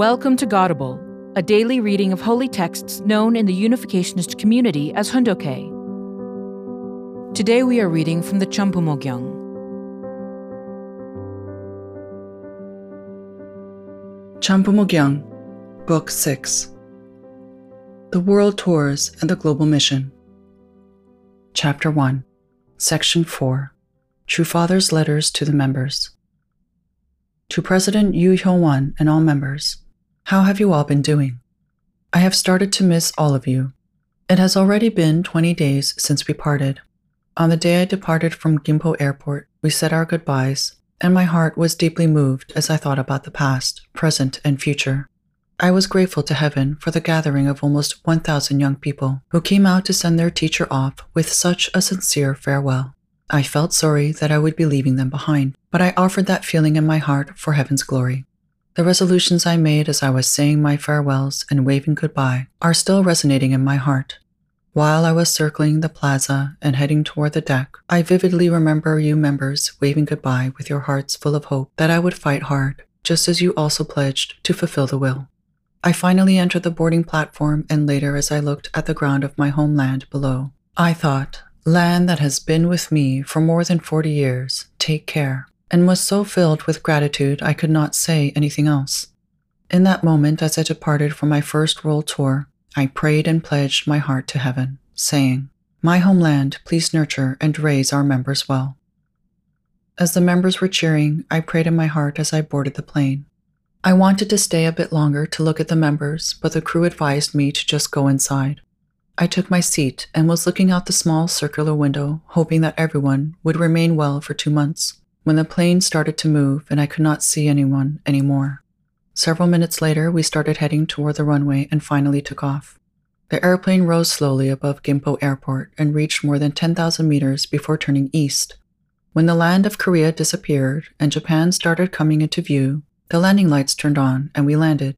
Welcome to Godable, a daily reading of holy texts known in the Unificationist community as Hoon Dok Hae. Today we are reading from the Chambumo Gyeong. Champumogyang, Book 6 The World Tours and the Global Mission. Chapter 1, Section 4 True Father's Letters to the Members. To President Eu Hyo-won and all members, how have you all been doing? I have started to miss all of you. It has already been 20 days since we parted. On the day I departed from Gimpo Airport, we said our goodbyes, and my heart was deeply moved as I thought about the past, present, and future. I was grateful to heaven for the gathering of almost 1,000 young people who came out to send their teacher off with such a sincere farewell. I felt sorry that I would be leaving them behind, but I offered that feeling in my heart for heaven's glory. The resolutions I made as I was saying my farewells and waving goodbye are still resonating in my heart. While I was circling the plaza and heading toward the deck, I vividly remember you members waving goodbye with your hearts full of hope that I would fight hard, just as you also pledged to fulfill the will. I finally entered the boarding platform, and later, as I looked at the ground of my homeland below, I thought, Land that has been with me for more than 40 years, take care, and was so filled with gratitude I could not say anything else. In that moment, as I departed for my first world tour, I prayed and pledged my heart to heaven, saying, My homeland, please nurture and raise our members well. As the members were cheering, I prayed in my heart as I boarded the plane. I wanted to stay a bit longer to look at the members, but the crew advised me to just go inside. I took my seat and was looking out the small circular window, hoping that everyone would remain well for two months, when the plane started to move and I could not see anyone anymore. Several minutes later, we started heading toward the runway and finally took off. The airplane rose slowly above Gimpo Airport and reached more than 10,000 meters before turning east. When the land of Korea disappeared and Japan started coming into view, the landing lights turned on and we landed.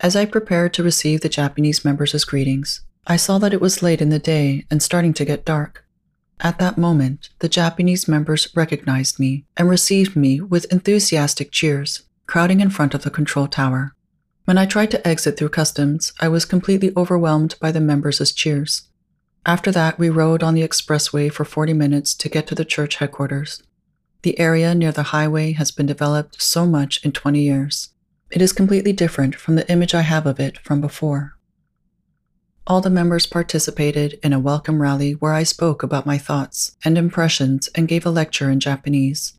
As I prepared to receive the Japanese members' greetings, I saw that it was late in the day and starting to get dark. At that moment, the Japanese members recognized me and received me with enthusiastic cheers, crowding in front of the control tower. When I tried to exit through customs, I was completely overwhelmed by the members' cheers. After that, we rode on the expressway for 40 minutes to get to the church headquarters. The area near the highway has been developed so much in 20 years. It is completely different from the image I have of it from before. All the members participated in a welcome rally where I spoke about my thoughts and impressions and gave a lecture in Japanese.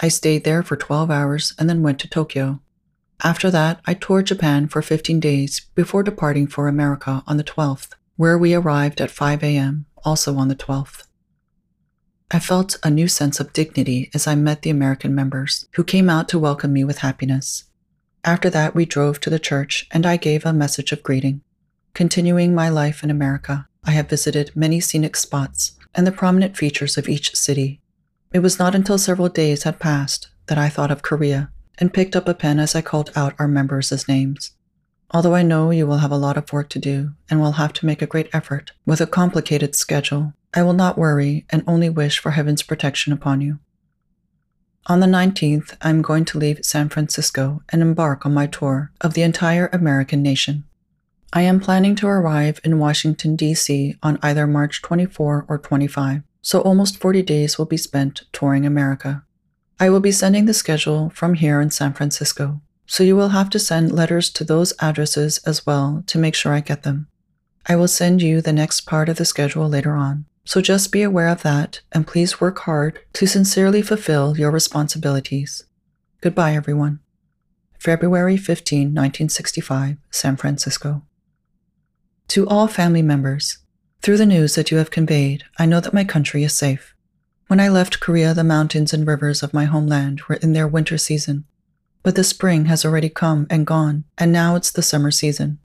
I stayed there for 12 hours and then went to Tokyo. After that, I toured Japan for 15 days before departing for America on the 12th, where we arrived at 5 a.m., also on the 12th. I felt a new sense of dignity as I met the American members, who came out to welcome me with happiness. After that, we drove to the church and I gave a message of greeting. Continuing my life in America, I have visited many scenic spots and the prominent features of each city. It was not until several days had passed that I thought of Korea and picked up a pen as I called out our members' names. Although I know you will have a lot of work to do and will have to make a great effort with a complicated schedule, I will not worry and only wish for heaven's protection upon you. On the 19th, I am going to leave San Francisco and embark on my tour of the entire American nation. I am planning to arrive in Washington, D.C. on either March 24 or 25, so almost 40 days will be spent touring America. I will be sending the schedule from here in San Francisco, so you will have to send letters to those addresses as well to make sure I get them. I will send you the next part of the schedule later on, so just be aware of that and please work hard to sincerely fulfill your responsibilities. Goodbye, everyone. February 15, 1965, San Francisco. To all family members, through the news that you have conveyed, I know that my country is safe. When I left Korea, the mountains and rivers of my homeland were in their winter season. But the spring has already come and gone, and now it's the summer season.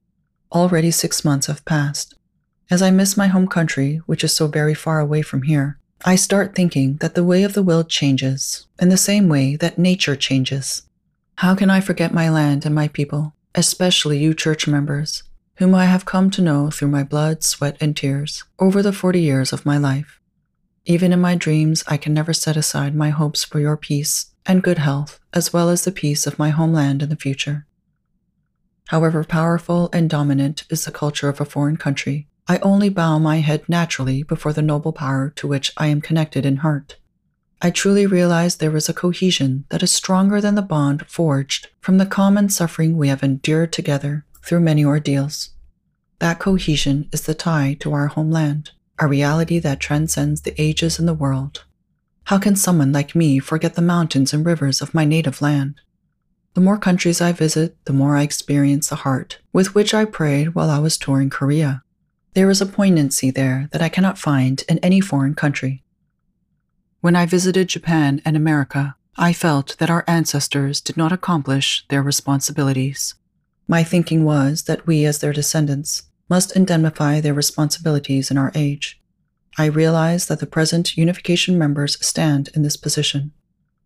Already six months have passed. As I miss my home country, which is so very far away from here, I start thinking that the way of the world changes, in the same way that nature changes. How can I forget my land and my people, especially you church members? Whom I have come to know through my blood, sweat, and tears over the 40 years of my life. Even in my dreams, I can never set aside my hopes for your peace and good health, as well as the peace of my homeland in the future. However powerful and dominant is the culture of a foreign country, I only bow my head naturally before the noble power to which I am connected in heart. I truly realize there is a cohesion that is stronger than the bond forged from the common suffering we have endured together through many ordeals. That cohesion is the tie to our homeland, a reality that transcends the ages and the world. How can someone like me forget the mountains and rivers of my native land? The more countries I visit, the more I experience the heart with which I prayed while I was touring Korea. There is a poignancy there that I cannot find in any foreign country. When I visited Japan and America, I felt that our ancestors did not accomplish their responsibilities. My thinking was that we, as their descendants, must indemnify their responsibilities in our age. I realize that the present unification members stand in this position.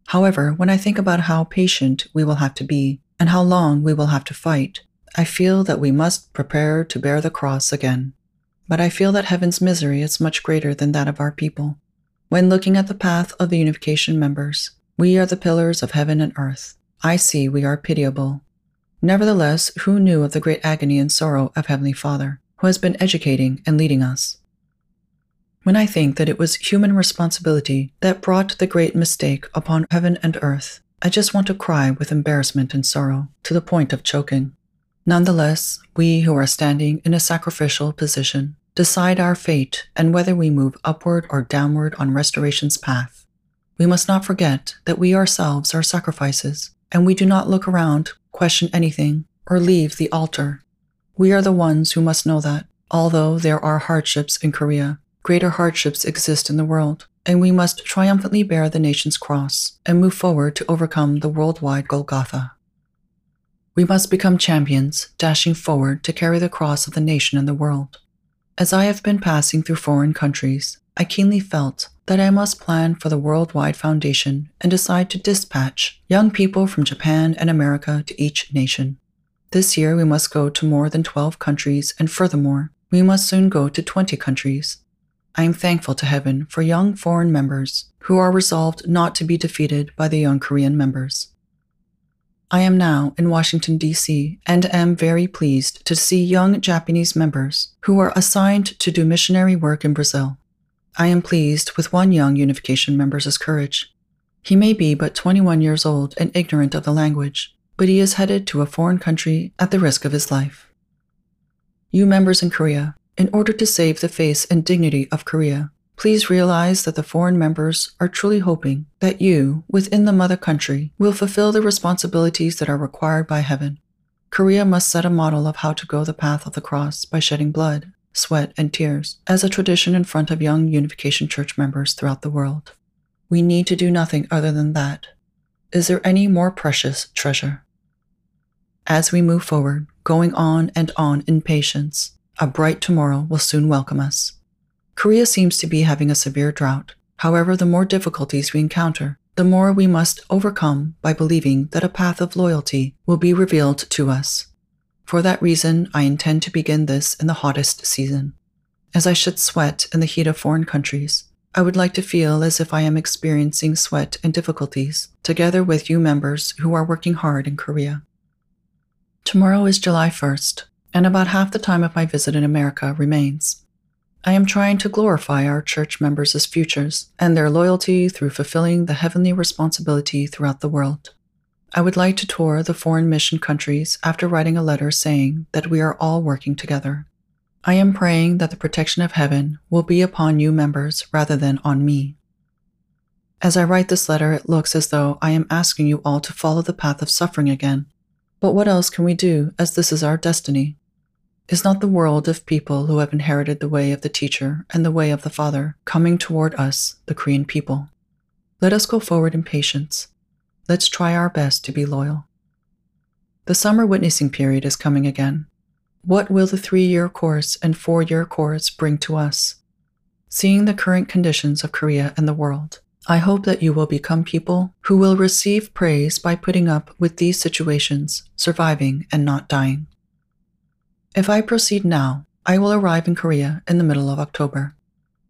However, when I think about how patient we will have to be and how long we will have to fight, I feel that we must prepare to bear the cross again. But I feel that heaven's misery is much greater than that of our people. When looking at the path of the unification members, we are the pillars of heaven and earth. I see we are pitiable. Nevertheless, who knew of the great agony and sorrow of Heavenly Father, who has been educating and leading us? When I think that it was human responsibility that brought the great mistake upon heaven and earth, I just want to cry with embarrassment and sorrow to the point of choking. Nonetheless, we who are standing in a sacrificial position decide our fate and whether we move upward or downward on restoration's path. We must not forget that we ourselves are sacrifices, and we do not look around, question anything, or leave the altar. We are the ones who must know that, although there are hardships in Korea, greater hardships exist in the world, and we must triumphantly bear the nation's cross and move forward to overcome the worldwide Golgotha. We must become champions, dashing forward to carry the cross of the nation and the world. As I have been passing through foreign countries, I keenly felt that I must plan for the worldwide foundation and decide to dispatch young people from Japan and America to each nation. This year, we must go to more than 12 countries, and furthermore, we must soon go to 20 countries. I am thankful to heaven for young foreign members who are resolved not to be defeated by the young Korean members. I am now in Washington, D.C., and am very pleased to see young Japanese members who are assigned to do missionary work in Brazil. I am pleased with one young unification member's courage. He may be but 21 years old and ignorant of the language, but he is headed to a foreign country at the risk of his life. You members in Korea, in order to save the face and dignity of Korea, Please realize that the foreign members are truly hoping that you, within the mother country, will fulfill the responsibilities that are required by heaven. Korea must set a model of how to go the path of the cross by shedding blood, sweat, and tears as a tradition in front of young Unification Church members throughout the world. We need to do nothing other than that. Is there any more precious treasure? As we move forward, going on and on in patience, a bright tomorrow will soon welcome us. Korea seems to be having a severe drought. However, the more difficulties we encounter, the more we must overcome by believing that a path of loyalty will be revealed to us. For that reason, I intend to begin this in the hottest season. As I should sweat in the heat of foreign countries, I would like to feel as if I am experiencing sweat and difficulties together with you members who are working hard in Korea. Tomorrow is July 1st, and about half the time of my visit in America remains. I am trying to glorify our church members futures and their loyalty through fulfilling the heavenly responsibility throughout the world. I would like to tour the foreign mission countries after writing a letter saying that we are all working together. I am praying that the protection of heaven will be upon you members rather than on me. As I write this letter, it looks as though I am asking you all to follow the path of suffering again. But what else can we do, as this is our destiny? Is not the world of people who have inherited the way of the teacher and the way of the Father coming toward us, the Korean people? Let us go forward in patience. Let's try our best to be loyal. The summer witnessing period is coming again. What will the three year course and four year course bring to us? Seeing the current conditions of Korea and the world, I hope that you will become people who will receive praise by putting up with these situations, surviving, and not dying. If I proceed now, I will arrive in Korea in the middle of October.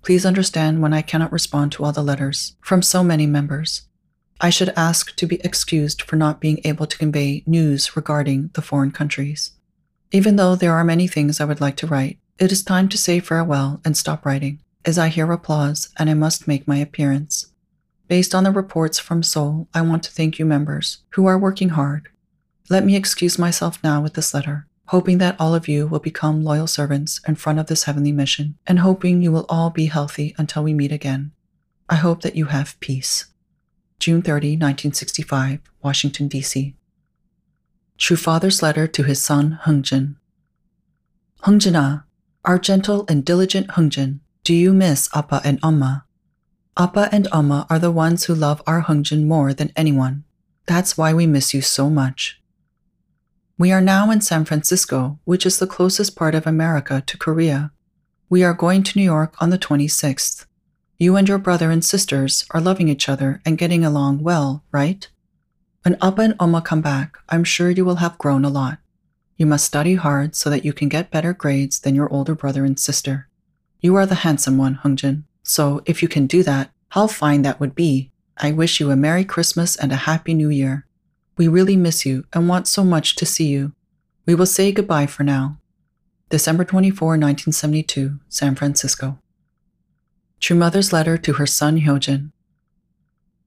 Please understand when I cannot respond to all the letters from so many members. I should ask to be excused for not being able to convey news regarding the foreign countries. Even though there are many things I would like to write, it is time to say farewell and stop writing, as I hear applause and I must make my appearance. Based on the reports from Seoul, I want to thank you members who are working hard. Let me excuse myself now with this letter, hoping that all of you will become loyal servants in front of this heavenly mission, and hoping you will all be healthy until we meet again. I hope that you have peace. June 30, 1965, Washington, D.C. True Father's letter to his son Hungjin. Hungjina, our gentle and diligent Hungjin, do you miss Appa and Amma? Appa and Amma are the ones who love our Hungjin more than anyone. That's why we miss you so much. We are now in San Francisco, which is the closest part of America to Korea. We are going to New York on the 26th. You and your brother and sisters are loving each other and getting along well, right? When Appa and Amma come back, I'm sure you will have grown a lot. You must study hard so that you can get better grades than your older brother and sister. You are the handsome one, Hungjin. So if you can do that, how fine that would be. I wish you a Merry Christmas and a Happy New Year. We really miss you and want so much to see you. We will say goodbye for now. December 24, 1972, San Francisco. True Mother's letter to her son Hyojin.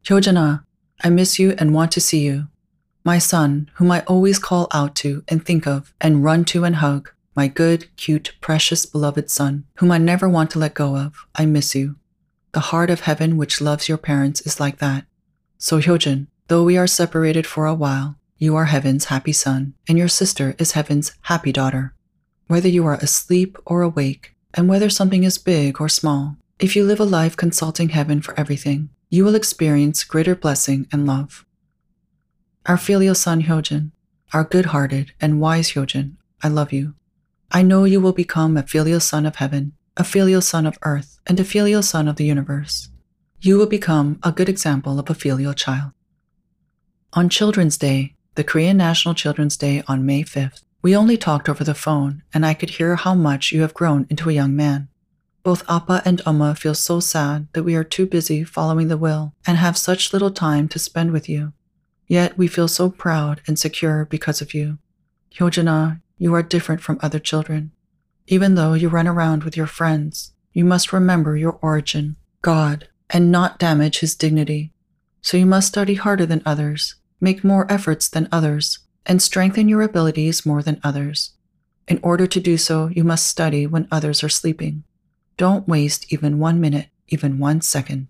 Hyojin, I miss you and want to see you. My son, whom I always call out to and think of and run to and hug, my good, cute, precious, beloved son, whom I never want to let go of, I miss you. The heart of heaven which loves your parents is like that. So Hyojin, though we are separated for a while, you are heaven's happy son, and your sister is heaven's happy daughter. Whether you are asleep or awake, and whether something is big or small, if you live a life consulting heaven for everything, you will experience greater blessing and love. Our filial son Hyojin, our good hearted and wise Hyojin, I love you. I know you will become a filial son of heaven a filial son of earth, and a filial son of the universe. You will become a good example of a filial child. On Children's Day, the Korean National Children's Day on May 5th, we only talked over the phone, and I could hear how much you have grown into a young man. Both Appa and Amma feel so sad that we are too busy following the will and have such little time to spend with you. Yet we feel so proud and secure because of you. Hyojina, you are different from other children. Even though you run around with your friends, you must remember your origin, God, and not damage his dignity. So you must study harder than others, make more efforts than others, and strengthen your abilities more than others. In order to do so, you must study when others are sleeping. Don't waste even one minute, even one second.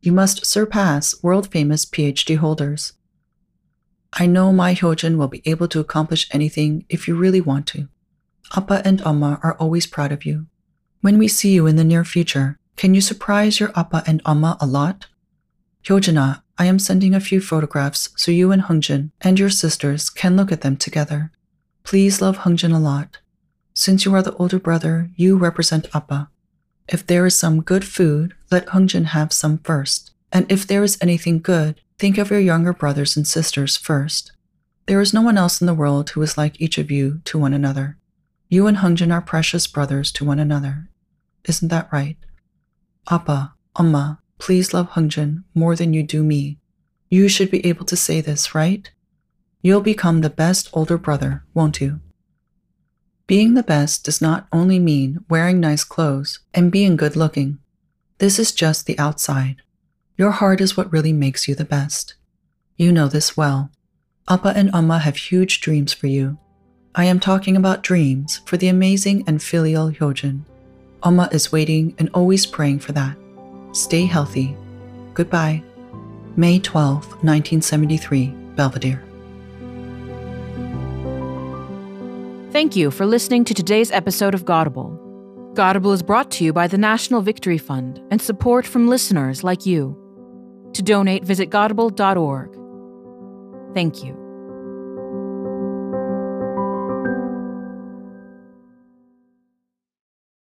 You must surpass world famous PhD holders. I know my Hyojin will be able to accomplish anything if you really want to. Appa and Amma are always proud of you. When we see you in the near future, can you surprise your Appa and Amma a lot? Hyojina, I am sending a few photographs so you and Hungjin and your sisters can look at them together. Please love Hungjin a lot. Since you are the older brother, you represent Appa. If there is some good food, let Hungjin have some first. And if there is anything good, think of your younger brothers and sisters first. There is no one else in the world who is like each of you to one another. You and Hungjin are precious brothers to one another. Isn't that right? Appa, Amma, please love Hungjin more than you do me. You should be able to say this, right? You'll become the best older brother, won't you? Being the best does not only mean wearing nice clothes and being good looking. This is just the outside. Your heart is what really makes you the best. You know this well. Appa and Amma have huge dreams for you, I am talking about dreams for the amazing and filial Hyojin. Amma is waiting and always praying for that. Stay healthy. Goodbye. May 12, 1973, Belvedere. Thank you for listening to today's episode of Godable. Godable is brought to you by the National Victory Fund and support from listeners like you. To donate, visit godable.org. Thank you.